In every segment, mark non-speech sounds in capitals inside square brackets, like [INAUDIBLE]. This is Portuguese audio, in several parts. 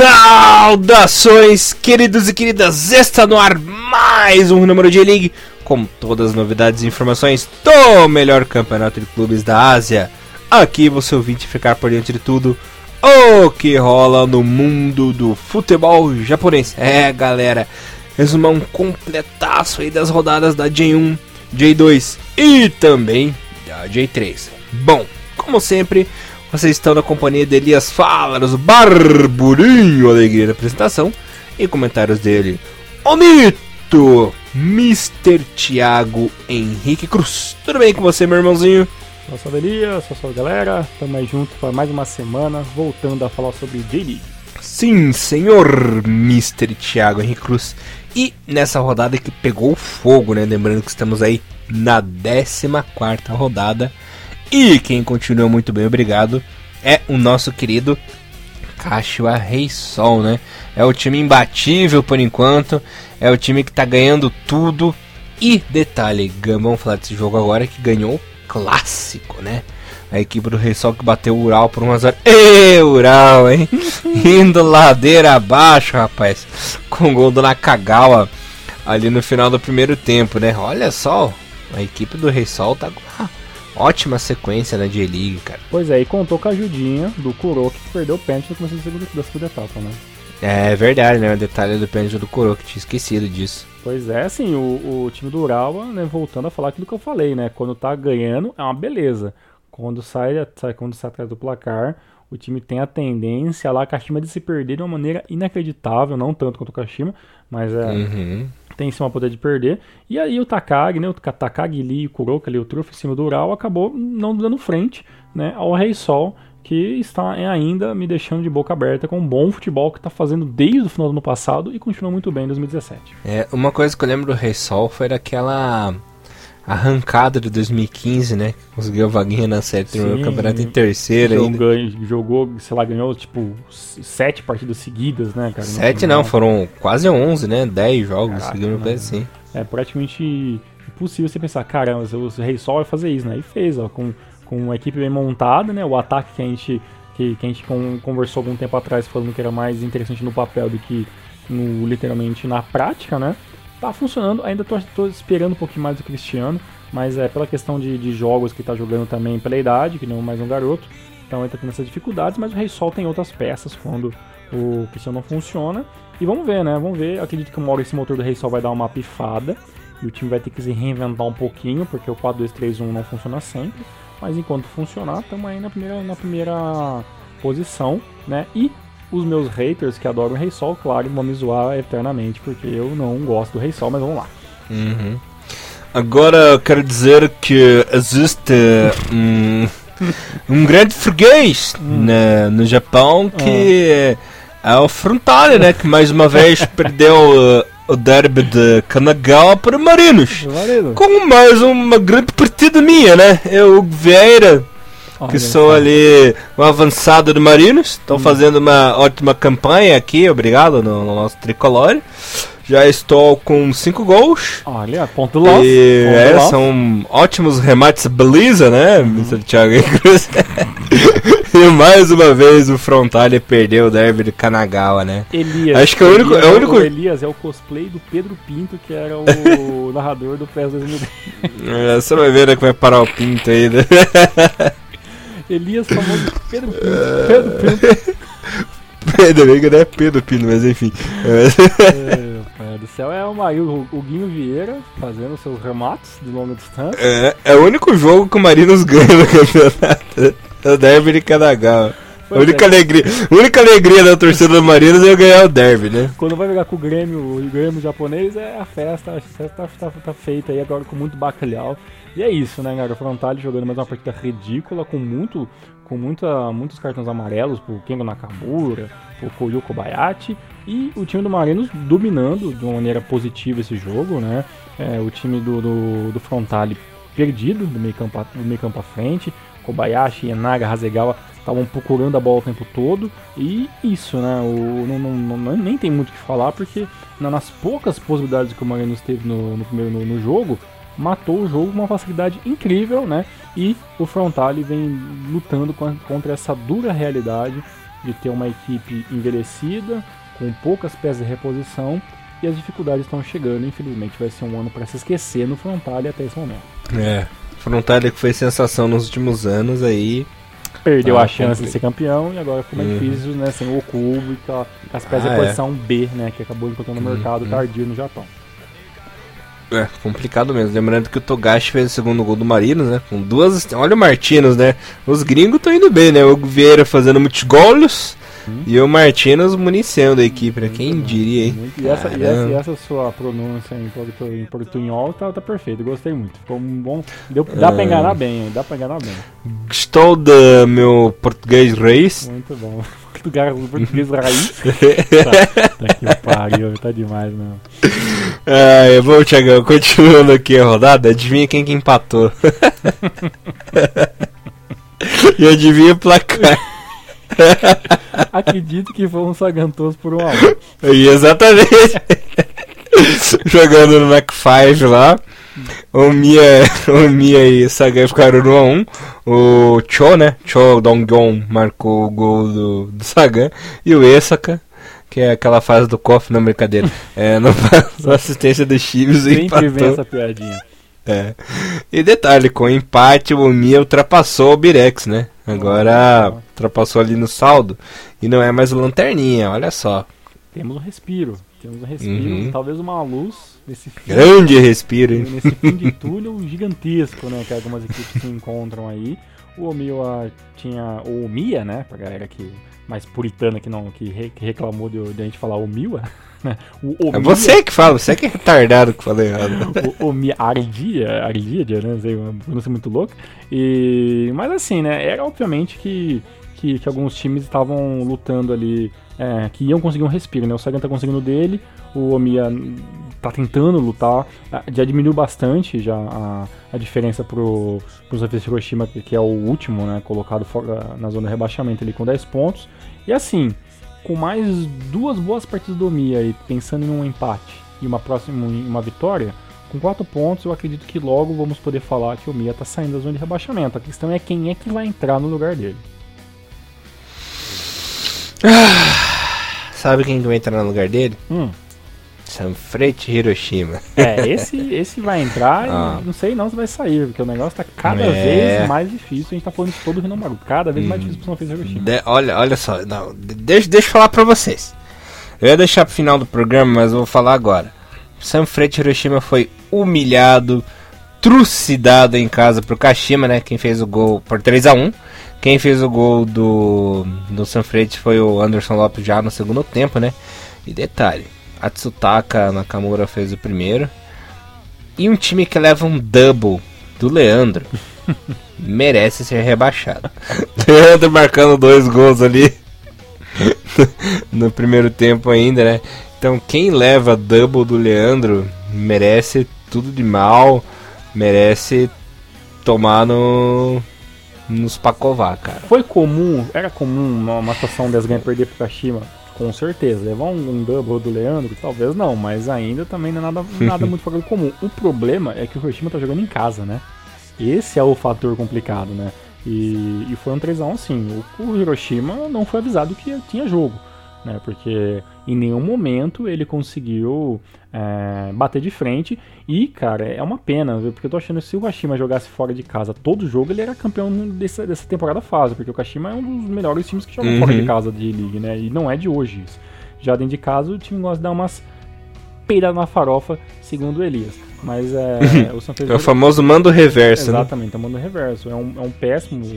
Saudações, queridos e queridas! Está no ar mais um número de League com todas as novidades e informações do melhor campeonato de clubes da Ásia. Aqui você ouvinte ficar por dentro de tudo o que rola no mundo do futebol japonês. É, galera, resumão completaço aí das rodadas da J1, J2 e também da J3. Bom, como sempre, vocês estão na companhia de Elias Falaros, Barburinho, alegria da apresentação e comentários dele, o mito, Mr. Thiago Henrique Cruz. Tudo bem com você, meu irmãozinho? Salve, salve Elias, salve, salve galera, tamo aí junto para mais uma semana, voltando a falar sobre J-League. Sim, senhor Mr. Thiago Henrique Cruz. E nessa rodada que pegou fogo, né? Lembrando que estamos aí na 14 quarta rodada e quem continua muito bem, obrigado, é o nosso querido Kashiwa Reisol, né? É o time imbatível por enquanto, é o time que tá ganhando tudo. E detalhe, vamos falar desse jogo agora que ganhou clássico, né? A equipe do Reisol que bateu o Ural por 1x0. Ê, Ural, hein? [LAUGHS] Indo ladeira abaixo, rapaz. Com gol do Nakagawa ali no final do primeiro tempo, né? Olha só, a equipe do Reisol tá ótima sequência na J-League, cara. Pois é, e contou com a ajudinha do Kuroki que perdeu o pênalti no começo da segunda, da segunda etapa, né? É verdade, né? O detalhe do pênalti do Kuroki, tinha esquecido disso. Pois é, assim, o, o time do Urawa, né, voltando a falar aquilo que eu falei, né? Quando tá ganhando, é uma beleza. Quando sai, sai, quando sai atrás do placar, o time tem a tendência lá, a Kashima de se perder de uma maneira inacreditável, não tanto quanto o Kashima, mas é, Uhum. Tem sim uma poder de perder. E aí o Takagi, né, o Takagi ali, o Kuroka ali, o Truff em cima do Ural, acabou não dando frente né, ao Rei Sol, que está ainda me deixando de boca aberta com um bom futebol que está fazendo desde o final do ano passado e continua muito bem em 2017. É, uma coisa que eu lembro do Rei Sol foi daquela arrancada de 2015, né? Conseguiu a vaguinha na série, terminou o campeonato em terceiro ainda. Jogou, jogou, sei lá, ganhou tipo sete partidas seguidas, né, cara? Sete final. não, foram quase 11, né? 10 jogos seguindo né? assim. É praticamente impossível você pensar, caramba, o Rei Sol vai fazer isso, né? E fez, ó, com, com uma equipe bem montada, né? O ataque que a gente, que, que a gente con- conversou algum tempo atrás falando que era mais interessante no papel do que no, literalmente na prática, né? Tá funcionando, ainda tô, tô esperando um pouquinho mais do Cristiano, mas é pela questão de, de jogos que tá jogando também pela idade, que não é mais um garoto, então ele tá tendo essas dificuldades, mas o Rei Sol tem outras peças quando o Cristiano não funciona. E vamos ver, né? Vamos ver. Eu acredito que uma hora esse motor do Rei Sol vai dar uma pifada. E o time vai ter que se reinventar um pouquinho, porque o 4-2-3-1 não funciona sempre. Mas enquanto funcionar, estamos aí na primeira, na primeira posição, né? E os meus haters que adoram o Rei Sol, claro, vão me zoar eternamente, porque eu não gosto do Rei Sol, mas vamos lá. Uhum. Agora eu quero dizer que existe um, [LAUGHS] um grande freguês na- no Japão que é o Frontale, né? Que mais uma vez [LAUGHS] perdeu uh, o derby de Kanagawa para Marinos. Com mais uma grande partida minha, né? Eu, Vieira, que sou ali um avançado do Marinos. Estão fazendo uma ótima campanha aqui, obrigado, no, no nosso tricolor. Já estou com 5 gols. Olha, ponto loss. E ponto é, loss. são ótimos remates beleza, né, Mr. Thiago Cruz? [LAUGHS] e mais uma vez o Frontale perdeu o derby de Kanagawa, né? Elias. Acho que é o único- Elias é o único- Elias é o cosplay do Pedro Pinto, que era o [LAUGHS] narrador do PES 2010. É, Você vai ver né, que vai parar o pinto aí, né? [LAUGHS] Elias famoso Pedro Pinto. Pedro. [LAUGHS] Ainda bem que não é Pedro Pino, mas enfim. É, pai do céu, é o Mario, o Guinho Vieira, fazendo seus remates de longa distância. É, é o único jogo que o Marinos ganha no [LAUGHS] campeonato. É o derby de Kanagawa. A única é. alegria, a única alegria da torcida do Marinos é ganhar o derby, né? Quando vai jogar com o Grêmio, o Grêmio japonês, é a festa, a festa tá, tá, tá feita aí agora com muito bacalhau. E é isso, né, cara? O Frontale jogando mais uma partida ridícula, com muito, com muita, muitos cartões amarelos pro Kengo Nakamura, pro Koyu Kobayashi. E o time do Marinos dominando de uma maneira positiva esse jogo, né? É, o time do, do, do Frontale perdido do meio campo, do meio campo à frente. Kobayashi, Enaga, Hasegawa estavam procurando a bola o tempo todo. E isso, né? O, não, não- não- nem tem muito o que falar, porque na- nas poucas possibilidades que o Marinos teve no, no primeiro no, no jogo, matou o jogo com uma facilidade incrível, né? E o Frontale vem lutando con- contra essa dura realidade de ter uma equipe envelhecida, com poucas peças de reposição, e as dificuldades estão chegando. Infelizmente, vai ser um ano para se esquecer no Frontale até esse momento. É, Frontale que foi sensação nos últimos anos aí. Perdeu ah, a chance de ser campeão e agora ficou mais uhum. difícil, né? Sem o Cubo e com, as peças ah, de reposição é. B, né? Que acabou encontrando no mercado uhum. tardio no Japão. É, complicado mesmo. Lembrando que o Togashi fez o segundo gol do Marinos, né? Com duas. Olha o Martins, né? Os gringos estão indo bem, né? O Vieira fazendo multigolos hum. e o Martins municiando a equipe, né? Quem diria, hein? E essa, e essa, e essa, sua pronúncia em, portu, em portunhol tá, tá perfeito, gostei muito. Ficou um bom. Deu, dá ah. pra enganar bem, hein? Dá pra enganar bem. Gostou do meu português raiz? Muito bom. Português [LAUGHS] raiz? [LAUGHS] tá, tá que pariu, tá demais, não. Ah, é bom, Thiagão, continuando aqui a rodada, adivinha quem que empatou. [LAUGHS] e adivinha o placar. Acredito que foi um Sagantoso por um a E exatamente. Jogando no Mac 5 lá. O Mia, [LAUGHS] o Mia e o Sagan ficaram no 1 O Cho, né? Cho Donggon marcou o gol do, do Sagan. E o Esaka que é aquela fase do cofre, não brincadeira. [LAUGHS] é, não faz assistência do Chives e Sempre vem essa piadinha. É. E detalhe, com o empate o Mia ultrapassou o Birex, né? Agora oh, ultrapassou ali no saldo e não é mais o Lanterninha, olha só. Temos um respiro, temos um respiro, uhum. talvez uma luz nesse fim. Grande respiro, hein? Nesse fim de túnel gigantesco, né? Que algumas equipes se encontram aí. O Omiwa tinha. O Mia, né? Pra galera que mais puritana que não que, re, que reclamou de, de, a gente falar o Miwa. [LAUGHS] Né? O, é você que fala, você que é retardado que falei errado. [LAUGHS] o, o Mia Ardia, Ardia, né? Sei, uma pronúncia muito louca. E, mas assim, né? Era obviamente que, que, que alguns times estavam lutando ali, é, que iam conseguir um respiro, né? O Sagan tá conseguindo dele, o Omiya tá tentando lutar, já diminuiu bastante já a, a diferença pro, pro Zafir Hiroshima, que é o último, né, colocado fora, na zona de rebaixamento ali com 10 pontos. E assim, com mais duas boas partidas do Omiya e pensando em um empate e uma próxima uma vitória, com 4 pontos eu acredito que logo vamos poder falar que o Omiya tá saindo da zona de rebaixamento. A questão é quem é que vai entrar no lugar dele. Ah, sabe quem vai entrar no lugar dele? Hum. Sanfrecce Hiroshima. É, esse, esse vai entrar ah. e não sei não se vai sair, porque o negócio tá cada é. vez mais difícil. A gente tá falando de todo o Rinomaru, cada vez hum. mais difícil pro Sanfrecce Hiroshima. De, olha, olha só, não, deixa, deixa eu falar pra vocês. Eu ia deixar pro final do programa, mas eu vou falar agora. Sanfrecce Hiroshima foi humilhado, trucidado em casa pro Kashima, né? Quem fez o gol por 3 a 1 Quem fez o gol do, do Sanfrecce foi o Anderson Lopes já no segundo tempo, né? E detalhe, a Tsutaka Nakamura fez o primeiro. E um time que leva um double do Leandro [LAUGHS] merece ser rebaixado. [LAUGHS] Leandro marcando dois gols ali [LAUGHS] no primeiro tempo ainda, né? Então quem leva double do Leandro merece tudo de mal, merece tomar no nos pacovar, cara. Foi comum, era comum uma, uma situação das ganhas perder pro Kashima com certeza. Levar um, um double do Leandro, talvez não, mas ainda também não é nada, [LAUGHS] nada muito fora do comum. O problema é que o Hiroshima tá jogando em casa, né? Esse é o fator complicado, né? E, e foi um 3x1 sim. O, o Hiroshima não foi avisado que tinha jogo né? Porque em nenhum momento ele conseguiu é, bater de frente. E, cara, é uma pena, viu? porque eu tô achando que se o Kashima jogasse fora de casa todo jogo, ele era campeão dessa, dessa temporada fase, porque o Kashima é um dos melhores times que jogam uhum. fora de casa de League, né? E não é de hoje isso. Já dentro de casa, o time gosta de dar umas peidadas na farofa, segundo o Elias. Mas é. [LAUGHS] o Pedro. É o famoso mando reverso, né? Exatamente, né? é o mando reverso. É um, é um péssimo. [LAUGHS]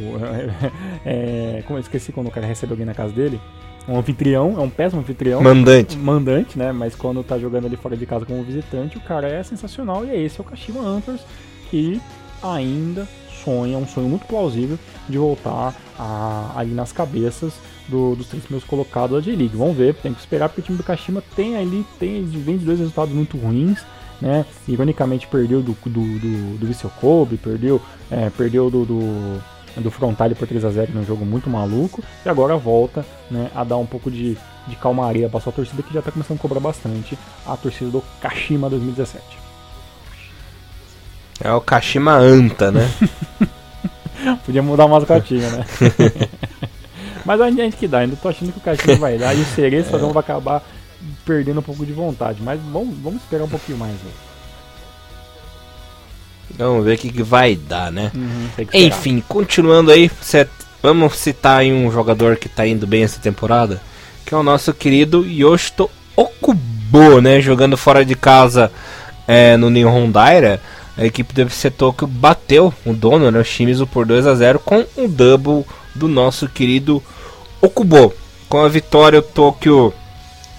É, como eu esqueci quando o cara recebe alguém na casa dele um anfitrião, é um péssimo anfitrião. Mandante. Mandante, né? Mas quando tá jogando ali fora de casa como visitante, o cara é sensacional. E é esse é o Kashima Antlers, que ainda sonha, um sonho muito plausível, de voltar a, ali nas cabeças do, dos três primeiros colocados da J-League. Vamos ver, tem que esperar porque o time do Kashima tem ali, tem, vem de dois resultados muito ruins. Né? Ironicamente perdeu do, do, do, do Vissel Kobe, perdeu, é, perdeu do, do do Frontale por 3 a 0 num jogo muito maluco, e agora volta né, a dar um pouco de, de calmaria para sua torcida que já está começando a cobrar bastante a torcida do Kashima 2017. É o Kashima Anta, né? [LAUGHS] Podia mudar uma mascotinha, né? [LAUGHS] Mas a gente que dá, ainda tô achando que o Caxias vai dar e o Cereço [LAUGHS] é. vai acabar perdendo um pouco de vontade. Mas vamos, vamos esperar um pouquinho mais. Né? Vamos ver o que, que vai dar, né? Uhum, Enfim, continuando aí, vamos citar aí um jogador que tá indo bem essa temporada, que é o nosso querido Yoshito Okubo, né? Jogando fora de casa é, no Nihon Daira. A equipe do FC Tokyo bateu o dono, né, o Shimizu, por 2 a 0 com o double do nosso querido Okubo. Com a vitória, o Tokyo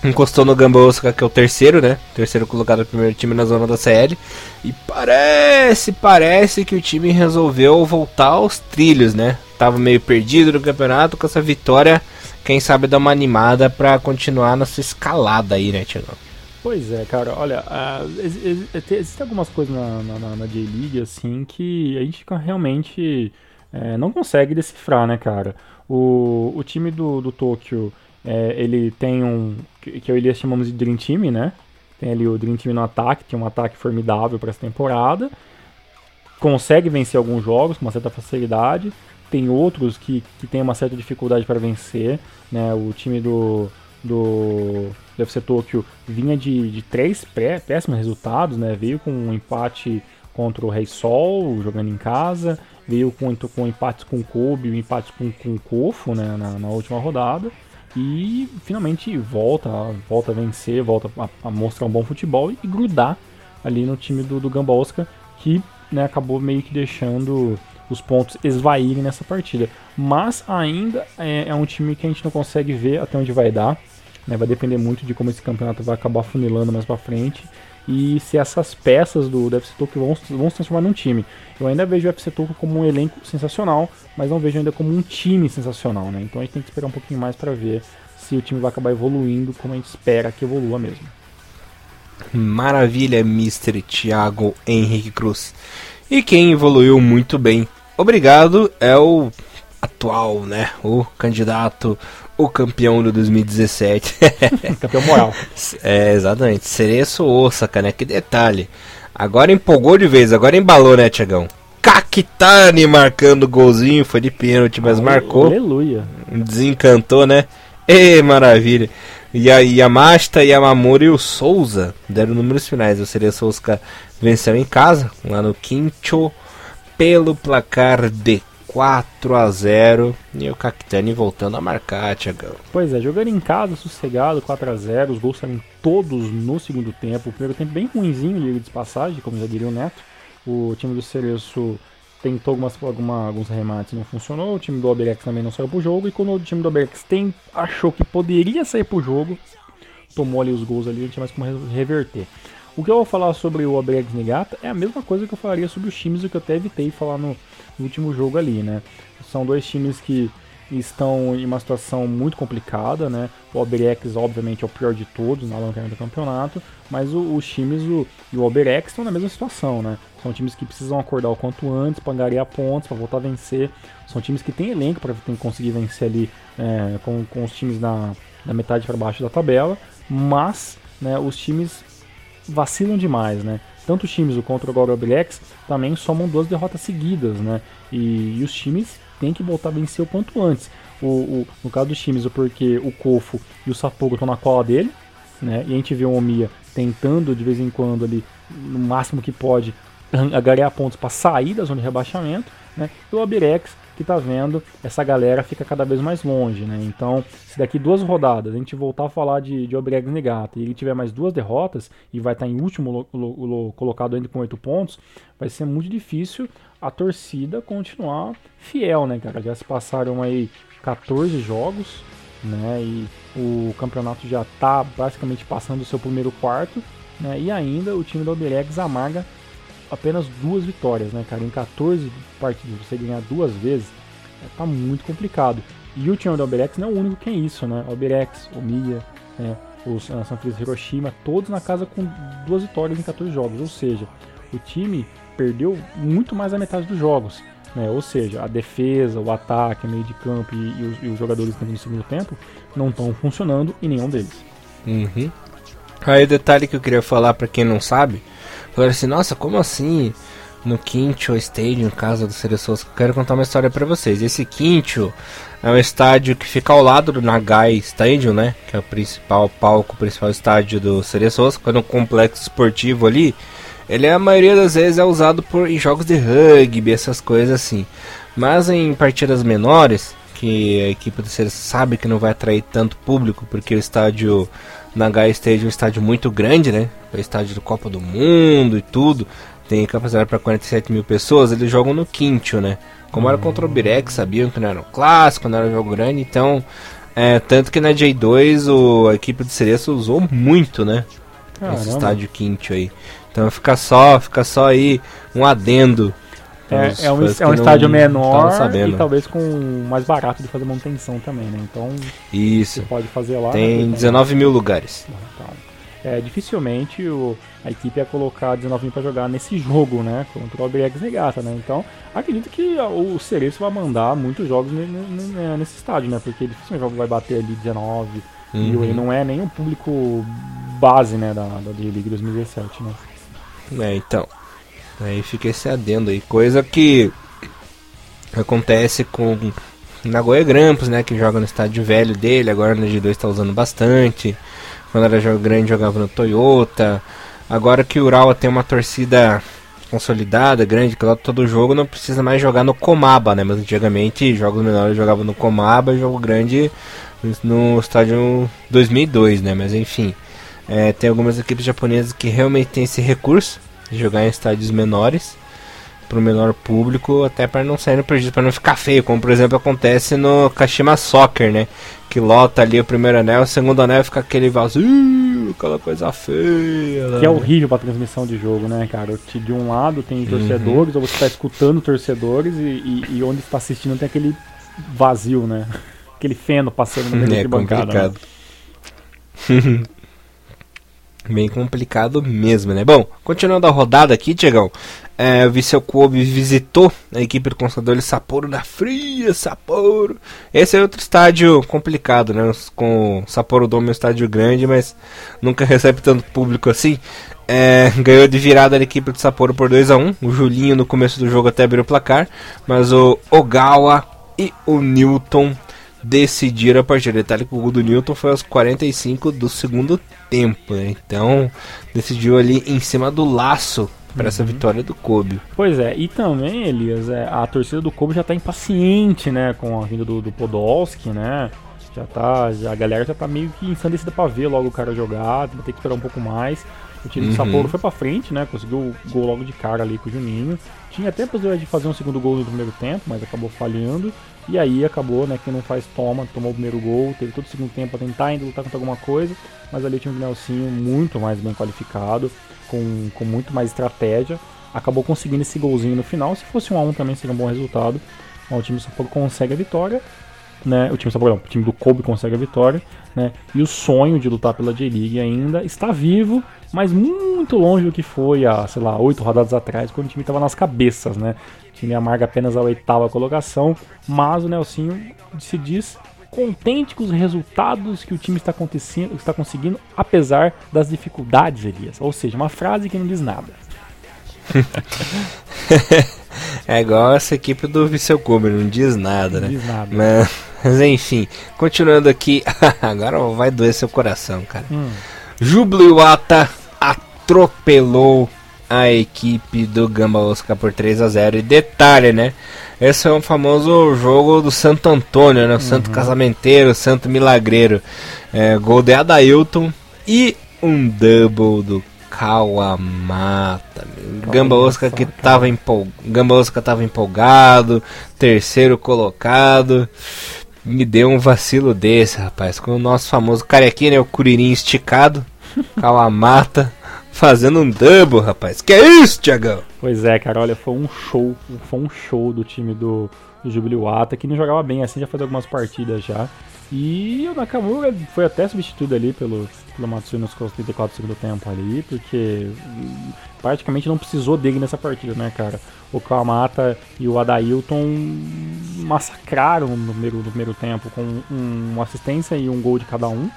encostou no Gamba que é o terceiro, né? Terceiro colocado no primeiro time na zona da CL. E parece, parece que o time resolveu voltar aos trilhos, né? Tava meio perdido no campeonato, com essa vitória, quem sabe dar uma animada para continuar nessa escalada aí, né, Tiago? Pois é, cara, olha, uh, existem algumas coisas na, na, na J-League, assim, que a gente realmente é, não consegue decifrar, né, cara? O, o time do, do Tóquio é, ele tem um. que, que eu e Elias chamamos de Dream Team, né? Tem ali o Dream Team no ataque, tem um ataque formidável para essa temporada. Consegue vencer alguns jogos com uma certa facilidade. Tem outros que, que tem uma certa dificuldade para vencer. Né? O time do, do, do FC Tokyo vinha de, de três pré, péssimos resultados, né? Veio com um empate contra o Rei Sol, jogando em casa. Veio com, com empates com o Kobe empates com, com o né? na, na última rodada e finalmente volta, volta a vencer, volta a, a mostrar um bom futebol e, grudar ali no time do, do Gamba Osaka, que né, acabou meio que deixando os pontos esvaírem nessa partida. Mas ainda é, é, um time que a gente não consegue ver até onde vai dar. Né, vai depender muito de como esse campeonato vai acabar funilando mais para frente e se essas peças do, do FC Tokyo vão, vão se transformar num time. Eu ainda vejo o FC Tokyo como um elenco sensacional, mas não vejo ainda como um time sensacional, né? Então a gente tem que esperar um pouquinho mais para ver se o time vai acabar evoluindo como a gente espera que evolua mesmo. Maravilha, Mr. Thiago Henrique Cruz. E quem evoluiu muito bem, obrigado, é o atual, né? O candidato o campeão do 2017. [LAUGHS] campeão moral. É, exatamente. Cereço Osaka, né? Que detalhe. Agora empolgou de vez, agora embalou, né, Tiagão? Kakitani marcando golzinho, foi de pênalti, mas marcou. Aleluia. Desencantou, né? Ê, maravilha. E a Yamashita, Yamamura e o Souza deram números finais. O Cereço Osaka venceu em casa, lá no Quincho, pelo placar de 4 a 0 e o Cactani voltando a marcar, Tiagão. Pois é, jogando em casa, sossegado, 4 a 0 os gols saíram todos no segundo tempo. O primeiro tempo bem ruimzinho, de passagem, como já diria o Neto. O time do Cereço tentou algumas, alguma, alguns remates não funcionou. O time do Oberex também não saiu pro jogo. E quando o time do Oberex tem, achou que poderia sair pro jogo, tomou ali os gols ali, não tinha mais como reverter. O que eu vou falar sobre o Oberex Nigata é a mesma coisa que eu falaria sobre os times, o que eu até evitei falar no, último jogo ali, né? São dois times que estão em uma situação muito complicada, né? O Alberex, obviamente, é o pior de todos na lanterna do campeonato, mas o, os times o, e o Alberex estão na mesma situação, né? São times que precisam acordar o quanto antes para ganhar pontos, para voltar a vencer. São times que têm elenco para conseguir vencer ali é, com, com os times na, metade para baixo da tabela, mas né, os times vacilam demais, né? Tanto os times contra o Goro também somam duas derrotas seguidas, né? E, e, os times têm que voltar a vencer o quanto antes. O, o, no caso dos times, porque o Kofo e o Sapogo estão na cola dele, né? E a gente vê o Omiya tentando de vez em quando ali, no máximo que pode, [LAUGHS] agarrar pontos para sair da zona de rebaixamento, né? E o Abirex que está vendo essa galera fica cada vez mais longe, né? Então, se daqui duas rodadas a gente voltar a falar de, de Obregs Negata e ele tiver mais duas derrotas e vai estar tá em último lo, lo, lo, colocado ainda com oito pontos, vai ser muito difícil a torcida continuar fiel, né, cara? Já se passaram aí 14 jogos, né? E o campeonato já está basicamente passando o seu primeiro quarto, né? E ainda o time do Obregs amarga apenas duas vitórias, né, cara? Em 14 partidas, você ganhar duas vezes, é, tá muito complicado. E o time do Alberex não é o único que é isso, né? Alberex, Omiya, né? os uh, São Francisco Hiroshima, todos na casa com duas vitórias em 14 jogos. Ou seja, o time perdeu muito mais da metade dos jogos. Né? Ou seja, a defesa, o ataque, meio de campo e, e, os, e os, jogadores que no segundo tempo não estão funcionando em nenhum deles. Uhum. Aí o detalhe que eu queria falar para quem não sabe Falaram assim, nossa, como assim? no Quinto Stadium, casa do Cereços, quero contar uma história para vocês. Esse Quinto é um estádio que fica ao lado do Nagai Stadium, né? Que é o principal palco, o principal estádio do Cereços, quando é um complexo esportivo ali. Ele a maioria das vezes é usado por em jogos de rugby, essas coisas assim. Mas em partidas menores, que a equipe do Cereços sabe que não vai atrair tanto público, porque o estádio Nagai Stadium é um estádio muito grande, né? É o estádio do Copa do Mundo e tudo tem capacidade para 47 mil pessoas, eles jogam no quinto, né? Como era contra o Birex, sabiam que não era um clássico, não era um jogo grande, então. É, tanto que na J2 o, a equipe de Cereço usou muito, né? Caramba. Esse estádio quinto aí. Então fica só, fica só aí um adendo. É, é um, é um estádio menor e talvez com mais barato de fazer manutenção também, né? Então isso pode fazer lá. Tem 19 mil lugares. Então, é, dificilmente o, a equipe ia colocar 19 para jogar nesse jogo, né? Contra o Albirex Regata, né? Então, acredito que o Cereço vai mandar muitos jogos nesse estádio, né? Porque dificilmente o jogo vai bater ali 19 uhum. e ele não é nem o público base, né? Da, da D-League 2017, né? É, então. Aí fica esse adendo aí. Coisa que acontece com Nagoya Grampus, né? Que joga no estádio velho dele, agora no G2 está usando bastante. Quando era grande jogava no Toyota. Agora que o Urawa tem uma torcida consolidada, grande, que todo jogo não precisa mais jogar no Komaba, né? Mas antigamente jogos menores jogavam no Komaba, jogo grande no estádio 2002, né? Mas enfim, é, tem algumas equipes japonesas que realmente têm esse recurso jogar em estádios menores para o menor público, até para não sair no prejuízo, para não ficar feio, como por exemplo acontece no Kashima Soccer, né? Que lota ali o primeiro anel, o segundo anel fica aquele vazio, aquela coisa feia. Que é horrível para transmissão de jogo, né, cara? De um lado tem uhum. torcedores, uhum. ou você está escutando torcedores, e, e, e onde está assistindo tem aquele vazio, né? [LAUGHS] Aquele feno passando no meio é, da bancada. Né? Complicado. Né? [LAUGHS] Bem complicado mesmo, né? Bom, continuando a rodada aqui, Tiagão. É, o Viseu Kobe visitou a equipe do Consador Sapporo da Fria, Sapporo. Esse é outro estádio complicado, né? Com o Sapporo Dome é um estádio grande, mas nunca recebe tanto público assim. É, ganhou de virada a equipe do Sapporo por 2 a 1 O Julinho no começo do jogo até abriu o placar, mas o Ogawa e o Newton decidir a partida. Detalhe que o gol do Newton foi aos 45 do segundo tempo, né? Então decidiu ali em cima do laço para uhum. essa vitória do Kobe. Pois é, e também, Elias, é, a torcida do Kobe já está impaciente, né, com a vinda do, do Podolski, né? Já tá, já, a galera já tá meio que ensandecida para ver logo o cara jogar, vai ter que esperar um pouco mais. O time uhum. do Sapporo foi para frente, né? Conseguiu o gol logo de cara ali com o Juninho. Tinha até a possibilidade de fazer um segundo gol no primeiro tempo, mas acabou falhando. E aí acabou, né? Quem não faz toma, tomou o primeiro gol, teve todo o segundo tempo para tentar ainda lutar contra alguma coisa, mas ali tinha um Nelsinho muito mais bem qualificado, com, com muito mais estratégia. Acabou conseguindo esse golzinho no final. Se fosse um a um também seria um bom resultado. O time do São Paulo consegue a vitória. Né, o time, São Paulo, não, o time do Kobe consegue a vitória, né, e o sonho de lutar pela J-League ainda está vivo, mas muito longe do que foi há, sei lá, oito rodadas atrás, quando o time estava nas cabeças, né? O time amarga apenas a oitava colocação, mas o Nelsinho se diz contente com os resultados que o time está, acontecendo, está conseguindo, apesar das dificuldades, Elias. Ou seja, uma frase que não diz nada. [LAUGHS] é igual essa equipe do Viseu Kobe, não diz nada, não né? Diz nada. Mas, mas enfim, continuando aqui, [LAUGHS] agora vai doer seu coração, cara. Hum. Jubiluata atropelou a equipe do Gamba Osaka por 3 a 0 E detalhe, né? Esse é o famoso jogo do Santo Antônio, né? O Santo uhum. Casamenteiro, Santo Milagreiro. É, gol de Adailton e um double do Kawamata. Gamba Osaka que tava, empol... Gamba Osaka tava empolgado, terceiro colocado. Me deu um vacilo desse, rapaz. Com o nosso famoso carequinha, né? O Curirim esticado. [LAUGHS] Kawamata fazendo um double, rapaz. Que é isso, Tiagão? Pois é, cara, olha, foi um show, foi um show do time do, do Jubiluata, que não jogava bem assim, já fez algumas partidas já. E o Nakamura foi até substituído ali pelo, pelo Matsui nos 34 do segundo tempo ali, porque praticamente não precisou dele nessa partida, né, cara? O Kawamata e o Adailton massacraram no primeiro, no primeiro tempo com um, uma assistência e um gol de cada um,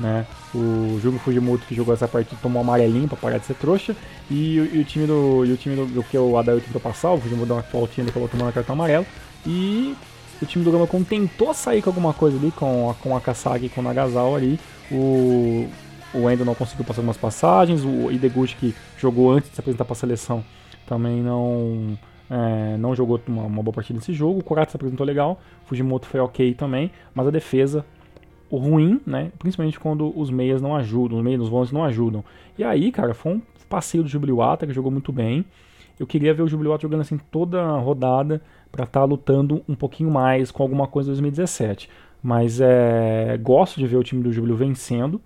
né? O Júlio Fujimoto que jogou essa partida tomou amarelinho pra parar de ser trouxa. E, e o time do. E o time do, do que o Adair tentou passar, o Fujimoto deu uma faltinha, ele acabou tomando cartão amarelo. E o time do Gama tentou sair com alguma coisa ali, com a, com a Kasagi e com o Nagasal ali. O, o Endo não conseguiu passar algumas passagens. O Ideguchi, que jogou antes de se apresentar para a seleção, também não, é, não jogou uma, uma, boa partida nesse jogo. O Kurata se apresentou legal. O Fujimoto foi ok também. Mas a defesa, o ruim, né? Principalmente quando os meias não ajudam, os meias, os volantes não ajudam. E aí, cara, foi um passeio do Jubiluata, que jogou muito bem. Eu queria ver o Jubiluata jogando assim toda a rodada para estar tá lutando um pouquinho mais com alguma coisa em 2017. Mas é, gosto de ver o time do Júbilo vencendo,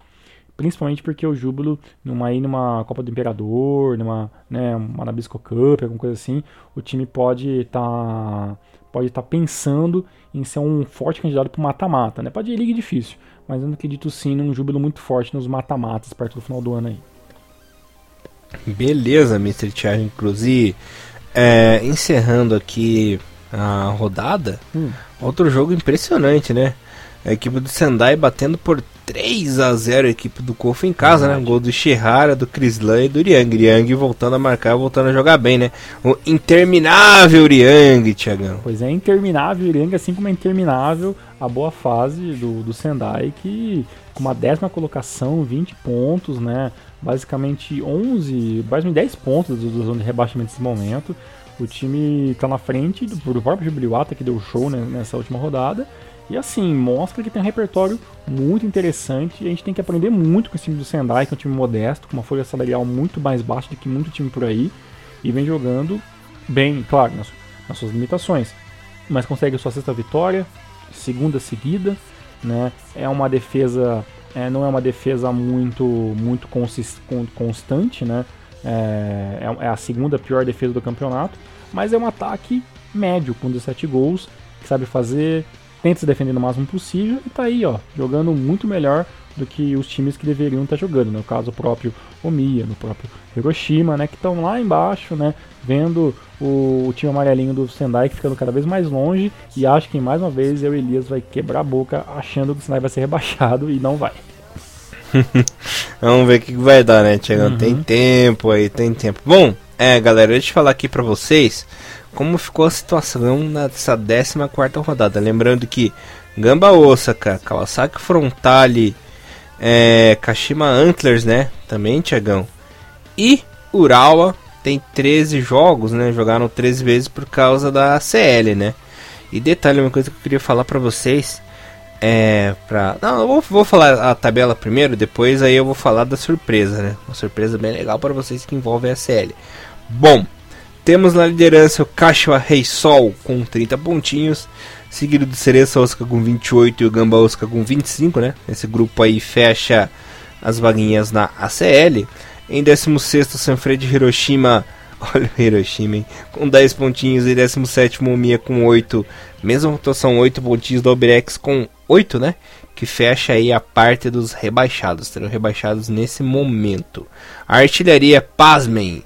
principalmente porque o Júbilo, numa, aí numa Copa do Imperador, numa né, uma Nabisco Cup, alguma coisa assim, o time pode estar tá, pode tá pensando em ser um forte candidato para o mata-mata. Né? Pode ir liga difícil, mas eu acredito sim num Júbilo muito forte nos mata-matas perto do final do ano aí. Beleza, Mr. Thiago Inclusive, é, encerrando aqui a rodada, hum. outro jogo impressionante, né? A equipe do Sendai batendo por 3 a 0 a equipe do Kofu em casa, Verdade. né? Gol do Shihara, do Krislan e do Riang. Riang voltando a marcar, voltando a jogar bem, né? O interminável Riang, Thiagão. Pois é, interminável Riang, assim como é interminável a boa fase do, do Sendai, que com uma décima colocação, 20 pontos, né? Basicamente 11, basicamente 10 pontos do zona de rebaixamento nesse momento. O time está na frente do, do próprio Jubiluata, que deu show né, nessa última rodada. E assim, mostra que tem um repertório muito interessante e a gente tem que aprender muito com esse time do Sendai, que é um time modesto, com uma folha salarial muito mais baixa do que muito time por aí, e vem jogando bem, claro, nas, nas suas limitações, mas consegue a sua sexta vitória, segunda seguida, né? É uma defesa, é, não é uma defesa muito, muito constante, né? É, é, é a segunda pior defesa do campeonato, mas é um ataque médio com 17 gols, que sabe fazer, tenta se defender no máximo possível e tá aí, ó, jogando muito melhor do que os times que deveriam estar tá jogando, no caso próprio Omiya, no próprio Hiroshima, né, que estão lá embaixo, né, vendo o, o, time amarelinho do Sendai ficando cada vez mais longe e acho que mais uma vez eu Elias vai quebrar a boca achando que o Sendai vai ser rebaixado e não vai. [LAUGHS] Vamos ver o que vai dar, né, Tiago? Uhum. Tem tempo aí, tem tempo. Bom, é, galera, deixa eu falar aqui pra vocês como ficou a situação nessa 14 rodada. Lembrando que Gamba Osaka, Kawasaki Frontale, é, Kashima Antlers, né? Também, Tiagão. E Urawa tem 13 jogos, né? Jogaram 13 vezes por causa da CL, né? E detalhe, uma coisa que eu queria falar pra vocês é pra. Não, eu vou, vou falar a tabela primeiro, depois aí eu vou falar da surpresa, né? Uma surpresa bem legal para vocês que envolve a CL. Bom, temos na liderança o Kashiwa Rei Sol com 30 pontinhos, seguido do Cereça Osaka com 28 e o Gamba Osaka com 25, né? Esse grupo aí fecha as vaguinhas na ACL. Em 16 Sanfrecce Hiroshima, [LAUGHS] olha o Hiroshima, hein? com 10 pontinhos e 17 Omiya com 8, mesma rotação 8 pontinhos do Albirex com 8, né? Que fecha aí a parte dos rebaixados, terão rebaixados nesse momento. A artilharia, pasmem,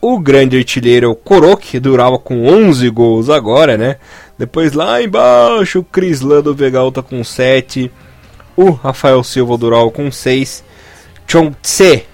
o grande artilheiro é o Korok, que durava com 11 gols agora, né? Depois lá embaixo, o Cris Lando Vegal tá com 7. O Rafael Silva durava com 6. Chongtse,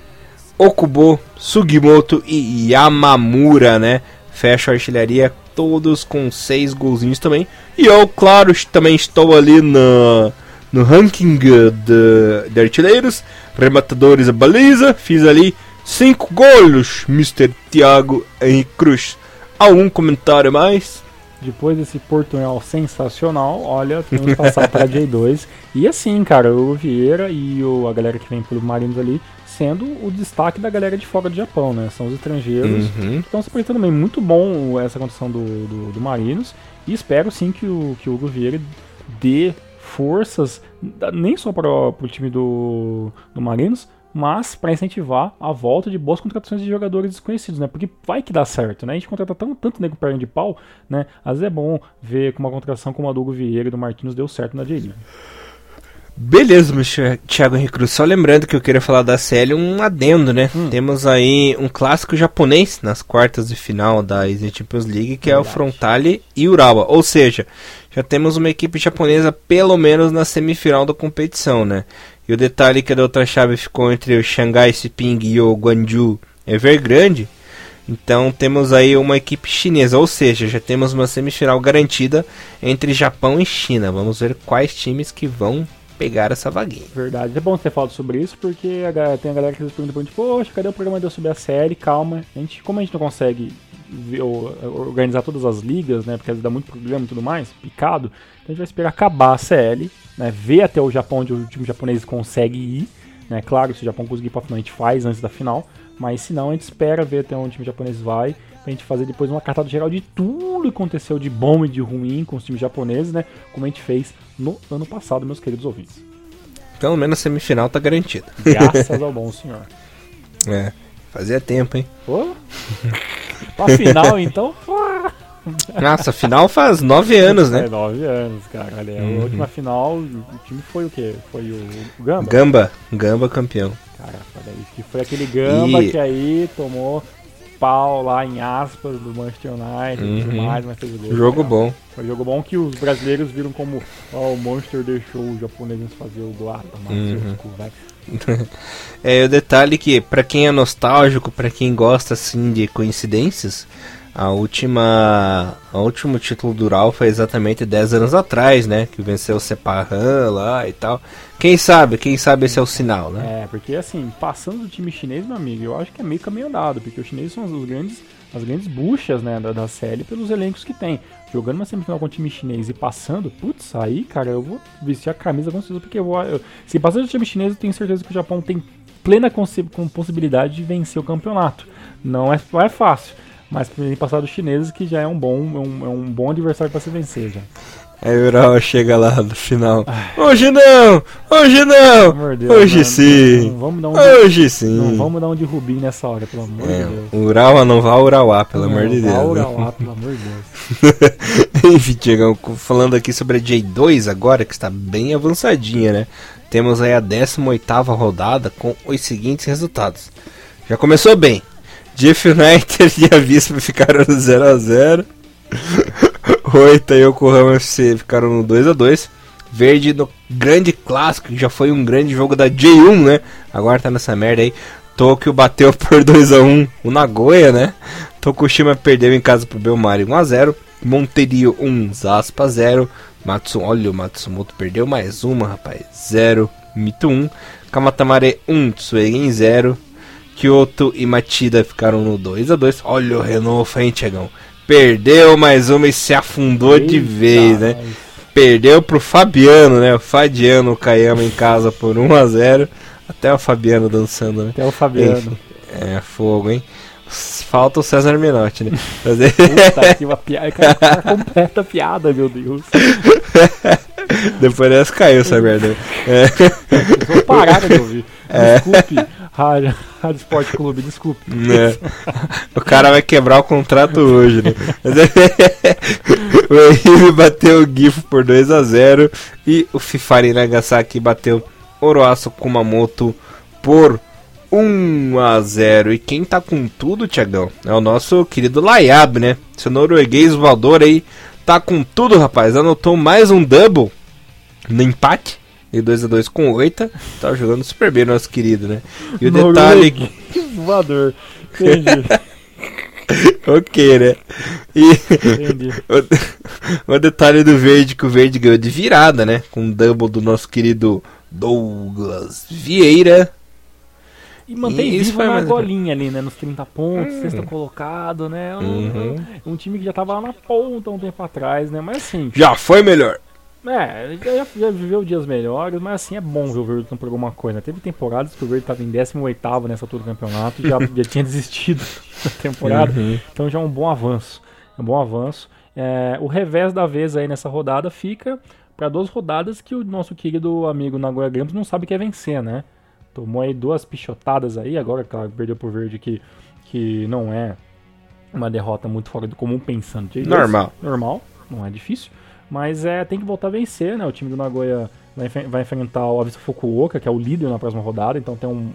Okubo, Sugimoto e Yamamura, né? Fecha a artilharia todos com 6 golzinhos também. E eu, claro, também estou ali na, no ranking de, de artilheiros. Rematadores a baliza, fiz ali 5 golos, Mr. Thiago Henrique Cruz. Algum comentário mais? Depois desse portunhol sensacional, olha, temos que passar para J2. E assim, cara, o Vieira e o, a galera que vem pelo Marinos ali sendo o destaque da galera de fora do Japão, né? São os estrangeiros uhum. que estão se apresentando bem. Muito bom essa condição do, do, do, Marinos. E espero sim que o, que o Hugo Vieira dê forças, nem só para o time do, do Marinos, mas para incentivar a volta de boas contratações de jogadores desconhecidos, né? Porque vai que dá certo, né? A gente contrata tão, tanto nego perna de pau, né? Às vezes é bom ver que uma contratação como a do Hugo Vieira e do Martins deu certo na J-League. Beleza, meu Thiago Henrique Cruz. Só lembrando que eu queria falar da CL um adendo, né? Hum. Temos aí um clássico japonês nas quartas de final da Asian Champions League, que Verdade. é o Frontale e Urawa. Ou seja, já temos uma equipe japonesa pelo menos na semifinal da competição, né? E o detalhe que a outra chave ficou entre o Xangai Siping e o Guangzhou Evergrande. Então temos aí uma equipe chinesa, ou seja, já temos uma semifinal garantida entre Japão e China. Vamos ver quais times que vão pegar essa vaguinha. Verdade. É bom ter falado sobre isso, porque a, tem a galera que se pergunta, tipo, poxa, cadê o programa de eu sobre a série? Calma. A gente, como a gente não consegue ver, organizar todas as ligas, né? Porque dá muito problema e tudo mais, picado. Então a gente vai esperar acabar a CL, né? Ver até o Japão onde o time japonês consegue ir. Né? Claro, se o Japão conseguir para final, a gente faz antes da final. Mas se não, a gente espera ver até onde o time japonês vai. Pra gente fazer depois uma cartada geral de tudo que aconteceu de bom e de ruim com os times japoneses, né? Como a gente fez no ano passado, meus queridos ouvintes. Pelo menos a semifinal tá garantida. Graças ao [LAUGHS] bom senhor. É, fazia tempo, hein? Pô? pra final, então, Nossa, final faz nove anos, né? É, nove anos, cara. Olha, uhum. A última final, o time foi o quê? Foi o, Gamba? Gamba, Gamba campeão. Cara, olha isso. Que foi aquele Gamba e... que aí tomou pau lá em aspas do Manchester United e tudo uhum. mais, mas fez o gol. Jogo cara. bom. Foi um jogo bom que os brasileiros viram como oh, o Manchester deixou os japoneses fazer o gol. Ah, uhum. [LAUGHS] é, o detalhe que, para quem é nostálgico, para quem gosta assim de coincidências, a última, o último título do Ural foi exatamente 10 anos atrás, né? Que venceu o Sepahan lá e tal. Quem sabe, quem sabe esse é o sinal, né? É, porque assim, passando do time chinês, meu amigo, eu acho que é meio caminho dado, porque os chineses são os grandes, as grandes buchas, né, da, da série pelos elencos que tem. Jogando uma semifinal com o time chinês e passando, putz, aí, cara, eu vou vestir a camisa com certeza, porque eu vou, eu, se passar do time chinês, eu tenho certeza que o Japão tem plena com possibilidade de vencer o campeonato. Não é, não é fácil mas tem passado os chineses que já é um bom, é um, é um bom adversário para se vencer já. Aí o Ural chega lá no final. Ai. Hoje não! Hoje não! Deus, hoje mano, sim! Não, vamos dar um hoje de, sim! Não vamos dar um de Rubim nessa hora, pelo amor é, de Deus. Ural não vá Urauá, pelo não, amor de Deus. Vá Urauá, pelo amor de Deus. [LAUGHS] Enfim, Tiagão, falando aqui sobre a J2 agora, que está bem avançadinha, né? Temos aí a 18 rodada com os seguintes resultados. Já começou bem. Jeff United e a Vispa ficaram no 0x0. Oita e Yokohama FC ficaram no 2x2. Verde no grande clássico, que já foi um grande jogo da J1, né? Agora tá nessa merda aí. Tokyo bateu [LAUGHS] por 2x1 o Nagoya, né? Tokushima perdeu em casa pro Belmari 1x0. Monterio 1, Zaspa 0. Matsu, olha o Matsumoto perdeu mais uma, rapaz. 0, Mito 1. Kamatamare 1, Tsuegen 0. Kyoto e Matida ficaram no 2 a 2 Olha o Renault, hein, Tiagão? Perdeu mais uma e se afundou Eita, de vez, né? Perdeu pro Fabiano, né? O Fadiano o Kayama em casa por 1 a 0 Até o Fabiano dançando, né? Até o Fabiano. Enfim, é, fogo, hein? Falta o César Menotti, né? [LAUGHS] Puta, que uma [LAUGHS] piada, cara, completa piada, meu Deus. Depois dessa caiu essa merda. É. Vou parar de ouvir. É. Desculpe, Rádio, Rádio Esporte Clube, desculpe. É. O cara vai quebrar o contrato hoje, né? [LAUGHS] o Henrique bateu o Gifo por 2 a 0 e o Fifari Nagasaki bateu Oroaço Kumamoto por 1 a 0 E quem tá com tudo, Tiagão, é o nosso querido Layab, né? Seu norueguês voador aí tá com tudo, rapaz. Anotou mais um double no empate e 2x2 com 8. Tá jogando super bem, nosso querido, né? E o detalhe. [LAUGHS] Que voador. Entendi. [LAUGHS] ok, né? E [LAUGHS] o, o, detalhe do verde que o verde ganhou de virada, né? Com um double do nosso querido Douglas Vieira. E mantém e vivo na golinha ali, né? Nos 30 pontos, hum. sexto colocado, né? Um, uhum. um, time que já tava lá na ponta um tempo atrás, né? Mas assim. Já foi melhor. É, já, já viveu dias melhores, mas assim é bom ver o Verde por alguma coisa. Teve temporadas que o Verde estava em 18 nessa altura do campeonato e já, [LAUGHS] já tinha desistido da temporada. Uhum. Então já é um bom avanço. É um bom avanço. É, o revés da vez aí nessa rodada fica para duas rodadas que o nosso querido amigo Nagoya Grampus não sabe que é vencer, né? Tomou aí duas pichotadas aí, agora, claro, perdeu pro Verde que, que não é uma derrota muito fora do comum pensando. Normal. Normal, não é difícil. Mas é, tem que voltar a vencer, né? O time do Nagoya vai, vai enfrentar o Avisa Fukuoka, que é o líder na próxima rodada, então tem um,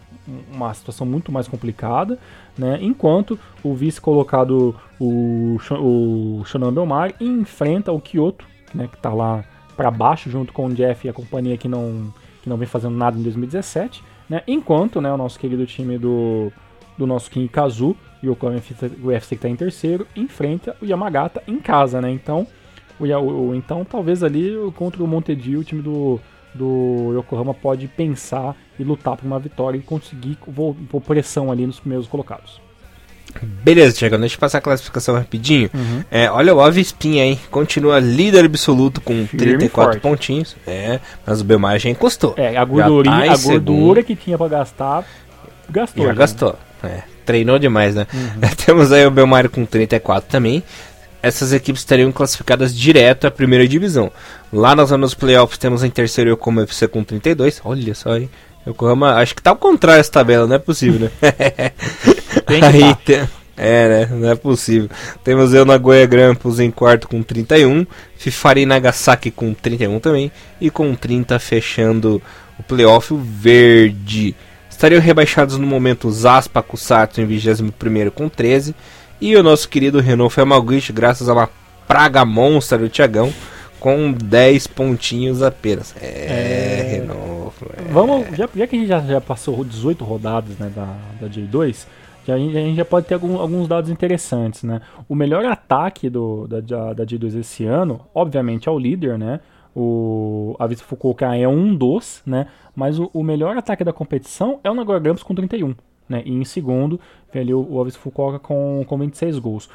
uma situação muito mais complicada, né? Enquanto o vice colocado, o, o Shonan Belmar, enfrenta o Kyoto, né? Que tá lá para baixo, junto com o Jeff e a companhia que não que não vem fazendo nada em 2017, né? Enquanto, né, o nosso querido time do, do nosso King Kazu, e o UFC que está em terceiro, enfrenta o Yamagata em casa, né? Então, o, então talvez ali contra o Montedio, o time do, do Yokohama pode pensar e lutar por uma vitória e conseguir por pressão ali nos primeiros colocados. Beleza, Tiago, deixa eu passar a classificação rapidinho. Uhum. É, olha o Avispinha aí, continua líder absoluto com Firme 34 pontinhos. É, mas o Belmar já encostou. É, a, gordurinha, tá a gordura que tinha para gastar, gastou. Já, já gastou. Né? É, treinou demais, né? Uhum. [LAUGHS] Temos aí o Belmar com 34 também. Essas equipes estariam classificadas direto à primeira divisão. Lá nas zonas playoffs temos em terceiro o Yokohama FC com 32. Olha só aí. Yokohama, acho que tá ao contrário essa tabela, não é possível, né? [LAUGHS] Tem Aí, tem, é, né? Não é possível. Temos eu Nagoya Grampus em quarto com 31. Fifari Nagasaki com 31 também. E com 30 fechando o playoff verde. Estariam rebaixados no momento Zaspa Kusatsu em 21 com 13. E o nosso querido Renault Yamaguchi, graças a uma praga monstra do Tiagão, com 10 pontinhos apenas. É, é... Renault. É... Vamos, já, já, que a gente já, já passou 18 rodadas né, da, da J2, já, a gente já pode ter algum, alguns dados interessantes, né? O melhor ataque do, da, da J2 esse ano, obviamente, é o líder, né? O Avisa Fukuoka é um dos, né? Mas o, o melhor ataque da competição é o Nagoya Grampus com 31, né? E em segundo vem ali o, o Avisa Fukuoka com, com 26 gols.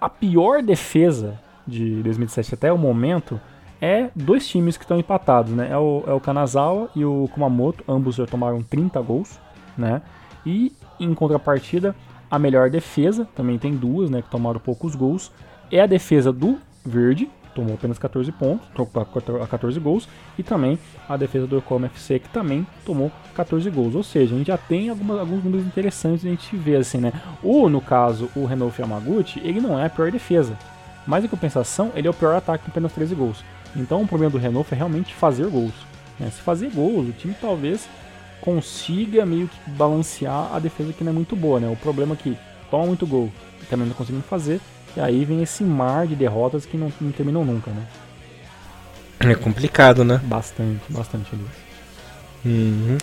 A pior defesa de 2017 até o momento é dois times que estão empatados, né? É o, é o Kanazawa e o Kumamoto, ambos já tomaram 30 gols, né? E em contrapartida, a melhor defesa, também tem duas, né, que tomaram poucos gols, é a defesa do Verde, tomou apenas 14 pontos, a 14 gols, e também a defesa do Yokohama FC, que também tomou 14 gols. Ou seja, a gente já tem algumas, alguns números interessantes a gente ver assim, né? O, no caso, o Renault Yamaguchi, ele não é a pior defesa, mas em compensação, ele é o pior ataque com apenas 13 gols. Então o problema do Renault é realmente fazer gols. Né? Se fazer gols, o time talvez consiga meio que balancear a defesa que não é muito boa, né? O problema é que toma muito gol e também não conseguindo fazer, e aí vem esse mar de derrotas que não, não terminam nunca, né? É complicado, né? Bastante, bastante ali. Uhum.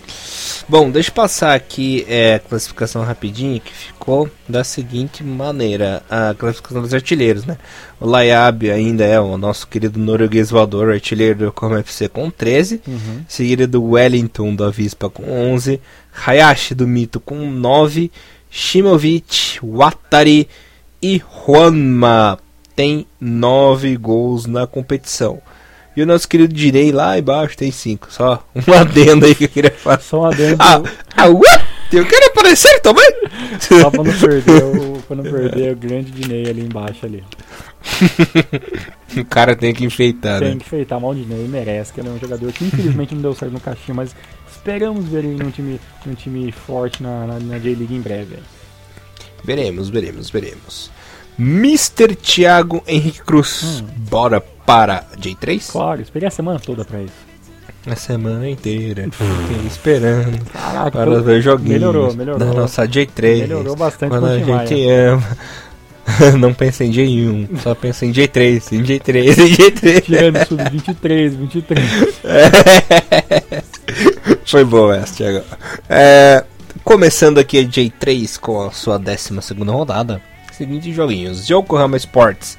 Bom, deixa eu passar aqui é, a classificação rapidinho que ficou da seguinte maneira: a classificação dos artilheiros, né? O Layab ainda é o nosso querido norueguês voador, artilheiro do Como FC com 13, uhum. seguido do Wellington da Vispa com 11, Hayashi do Mito com 9, Shimovic, Watari e Juanma tem 9 gols na competição. E o nosso querido Direi lá embaixo tem cinco. Só um [LAUGHS] adendo aí que eu queria falar. Só um adendo. Ah, ah what? Eu quero aparecer também? Só pra não perder o, pra não perder o grande Dinei ali embaixo ali. [LAUGHS] o cara tem que enfeitar, tem né? Tem que enfeitar, mal o Dinei merece, que ele é um jogador que infelizmente não deu certo no caixinha, mas esperamos ver ele num time, num time forte na, na, na J-League em breve. Veremos, veremos, veremos. Mr. Thiago Henrique Cruz, hum. bora para J3? Claro, esperei a semana toda pra isso. A semana inteira. Fiquei esperando Caraca, para ver joguinhos melhorou, melhorou. da nossa J3. Melhorou bastante Quando a gente ama. [LAUGHS] Não pensa em J1, só pensa em J3, em J3, em J3. Tirando sub 23, 23. É. Foi boa essa, Thiago. É, começando aqui a J3 com a sua 12 rodada. Seguintes joguinhos: Yokohama Sports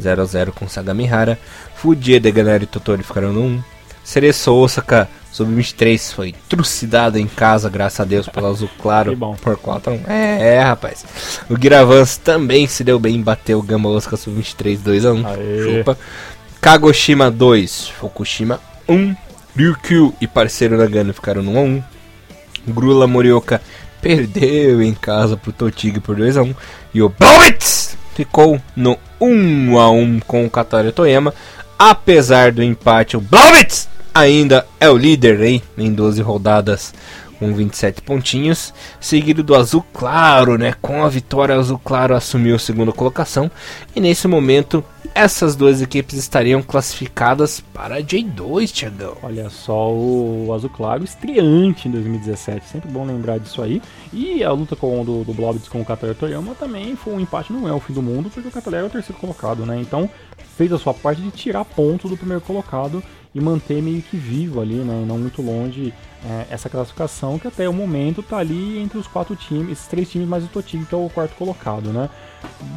0x0 com Sagamihara. Fujie de Ganari Totori ficaram no 1. Cereço Osaka sub-23 foi trucidado em casa, graças a Deus, pelo azul claro [LAUGHS] por 4 é, é, rapaz. O Giravans também se deu bem, bateu o Gama Osaka sub-23 2x1. Chupa. Kagoshima 2, Fukushima 1. Ryukyu e parceiro Nagano ficaram no 1x1. Grula Morioka perdeu em casa pro Totig por 2x1. E o Blowitz ficou no 1 a 1 com o Kataria Toyama. Apesar do empate, o Blowitz ainda é o líder hein, em 12 rodadas com 27 pontinhos, seguido do Azul Claro, né? Com a vitória, o Azul Claro assumiu a segunda colocação e nesse momento essas duas equipes estariam classificadas para J2, Tiagão. Olha só, o Azul Claro estreante em 2017, sempre bom lembrar disso aí. E a luta com, do, do com o Catarina Toyama também foi um empate, não é o fim do mundo, porque o Catarina é o terceiro colocado, né? Então fez a sua parte de tirar ponto do primeiro colocado e manter meio que vivo ali, né? Não muito longe é, essa classificação que até o momento está ali entre os quatro times, esses três times mais o Totig, que é o quarto colocado, né?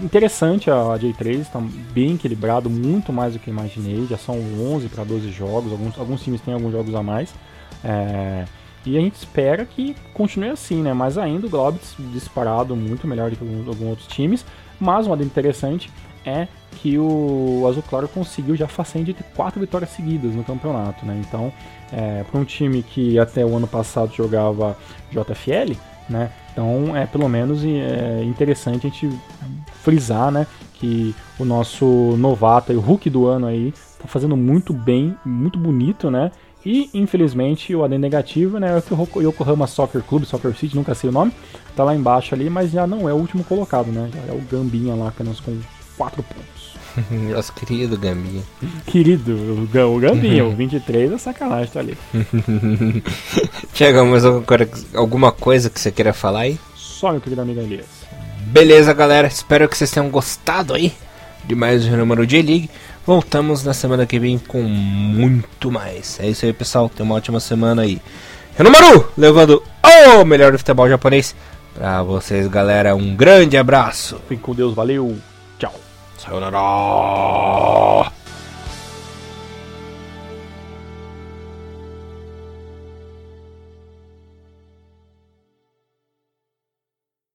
Interessante a J3, está bem equilibrado, muito mais do que imaginei, já são 11 para 12 jogos, alguns, alguns times têm alguns jogos a mais. É, e a gente espera que continue assim, né? Mas ainda o Globes disparado muito melhor do que alguns, alguns outros times. Mas uma interessante é que o Azul Claro conseguiu já façanha de quatro vitórias seguidas no campeonato, né? Então, é, para um time que até o ano passado jogava JFL, né? Então, é pelo menos é interessante a gente frisar, né? Que o nosso novato, o Hulk do ano aí, tá fazendo muito bem, muito bonito, né? E, infelizmente, o AD negativo, né, é que o Yokohama Soccer Club, Soccer City, nunca sei o nome, tá lá embaixo ali, mas já não é o último colocado, né? Já é o Gambinha lá, apenas com 4 pontos. [LAUGHS] Nosso querido Gambinha. Querido, o Gambinha, o 23 é sacanagem, tá ali. [LAUGHS] Chega, mais alguma coisa que você queira falar aí? Só, meu querido amigo Elias. Beleza, galera, espero que vocês tenham gostado aí de mais um número de League. Voltamos na semana que vem com muito mais. É isso aí, pessoal. Tenha uma ótima semana aí. Renomaru, levando o melhor do futebol japonês pra vocês, galera. Um grande abraço. Fique com Deus, valeu. さようなら